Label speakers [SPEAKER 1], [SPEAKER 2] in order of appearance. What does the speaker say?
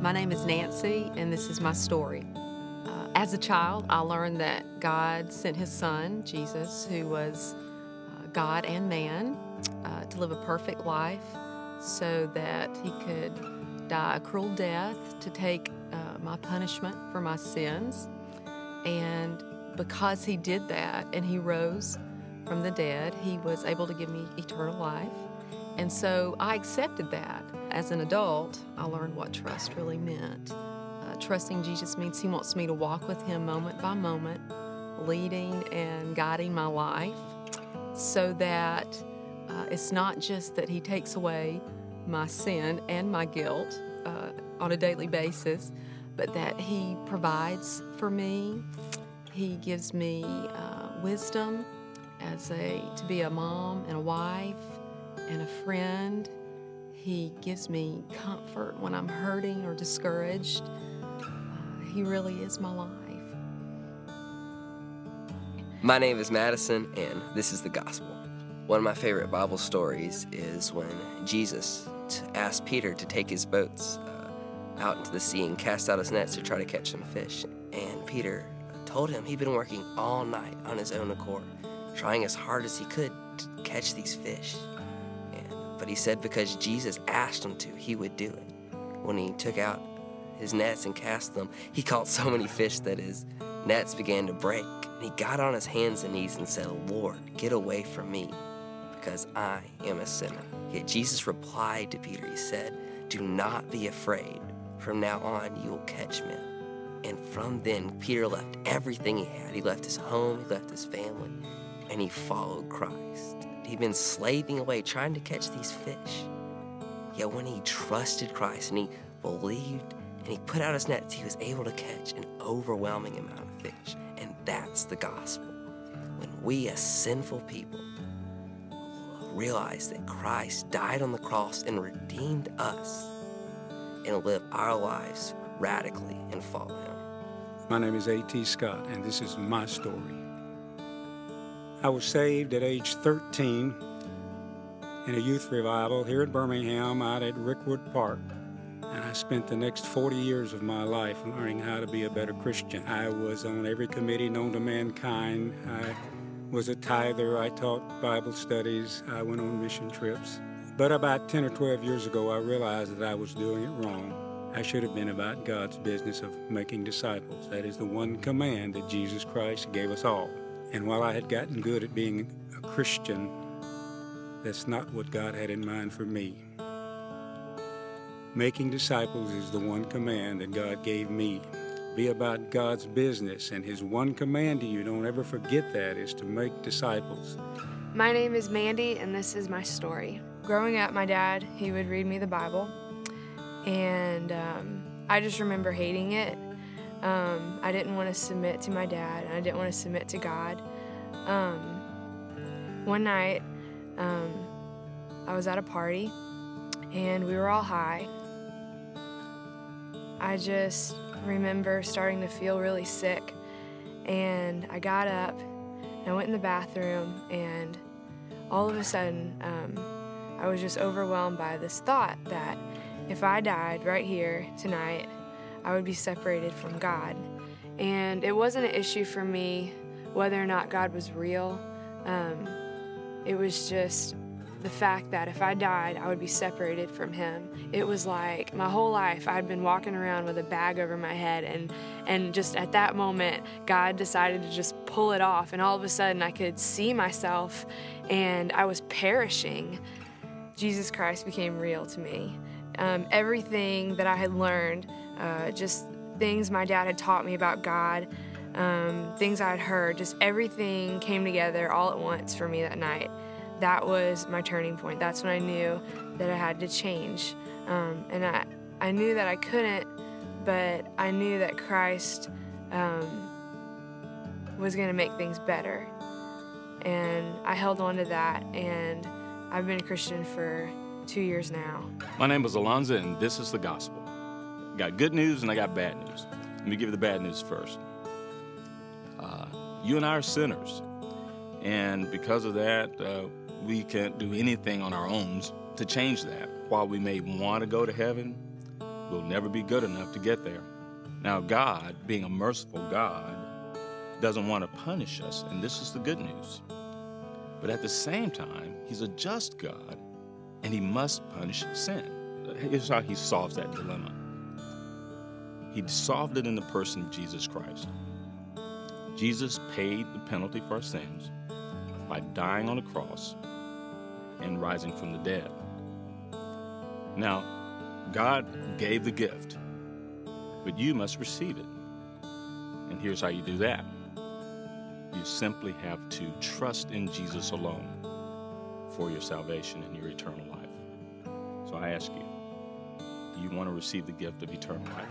[SPEAKER 1] My name is Nancy, and this is my story. Uh, as a child, I learned that God sent His Son, Jesus, who was uh, God and man, uh, to live a perfect life so that He could die a cruel death to take uh, my punishment for my sins. And because He did that and He rose from the dead, He was able to give me eternal life. And so I accepted that. As an adult, I learned what trust really meant. Uh, trusting Jesus means He wants me to walk with Him moment by moment, leading and guiding my life so that uh, it's not just that He takes away my sin and my guilt uh, on a daily basis, but that He provides for me. He gives me uh, wisdom as a to be a mom and a wife and a friend. He gives me comfort when I'm hurting or discouraged. Uh, he really is my life.
[SPEAKER 2] My name is Madison, and this is the gospel. One of my favorite Bible stories is when Jesus asked Peter to take his boats uh, out into the sea and cast out his nets to try to catch some fish. And Peter told him he'd been working all night on his own accord, trying as hard as he could to catch these fish. But he said because Jesus asked him to, he would do it. When he took out his nets and cast them, he caught so many fish that his nets began to break. And he got on his hands and knees and said, Lord, get away from me, because I am a sinner. Yet Jesus replied to Peter, He said, Do not be afraid. From now on, you will catch men. And from then, Peter left everything he had. He left his home, he left his family, and he followed Christ. He'd been slaving away trying to catch these fish. Yet when he trusted Christ and he believed and he put out his nets, he was able to catch an overwhelming amount of fish. And that's the gospel. When we, as sinful people, realize that Christ died on the cross and redeemed us and live our lives radically and follow him.
[SPEAKER 3] My name is A.T. Scott, and this is my story. I was saved at age 13 in a youth revival here in Birmingham out at Rickwood Park. And I spent the next 40 years of my life learning how to be a better Christian. I was on every committee known to mankind. I was a tither. I taught Bible studies. I went on mission trips. But about 10 or 12 years ago, I realized that I was doing it wrong. I should have been about God's business of making disciples. That is the one command that Jesus Christ gave us all. And while I had gotten good at being a Christian, that's not what God had in mind for me. Making disciples is the one command that God gave me. Be about God's business, and His one command to you, don't ever forget that, is to make disciples.
[SPEAKER 4] My name is Mandy, and this is my story. Growing up, my dad, he would read me the Bible, and um, I just remember hating it. Um, I didn't want to submit to my dad, and I didn't want to submit to God. Um, one night, um, I was at a party, and we were all high. I just remember starting to feel really sick, and I got up and I went in the bathroom, and all of a sudden, um, I was just overwhelmed by this thought that if I died right here tonight, I would be separated from God. And it wasn't an issue for me whether or not God was real. Um, it was just the fact that if I died, I would be separated from Him. It was like my whole life I'd been walking around with a bag over my head, and and just at that moment, God decided to just pull it off, and all of a sudden I could see myself, and I was perishing. Jesus Christ became real to me. Um, everything that I had learned, uh, just things my dad had taught me about God, um, things I had heard, just everything came together all at once for me that night that was my turning point. That's when I knew that I had to change. Um, and I, I knew that I couldn't, but I knew that Christ um, was going to make things better. And I held on to that, and I've been a Christian for two years now.
[SPEAKER 5] My name is Alonzo, and this is the gospel. I got good news and I got bad news. Let me give you the bad news first. Uh, you and I are sinners, and because of that, uh, we can't do anything on our own to change that. While we may want to go to heaven, We'll never be good enough to get there. Now, God, being a merciful God, doesn't want to punish us, and this is the good news. But at the same time, He's a just God, and He must punish sin. Here's how He solves that dilemma He solved it in the person of Jesus Christ. Jesus paid the penalty for our sins by dying on the cross and rising from the dead. Now, God gave the gift, but you must receive it. And here's how you do that you simply have to trust in Jesus alone for your salvation and your eternal life. So I ask you, do you want to receive the gift of eternal life?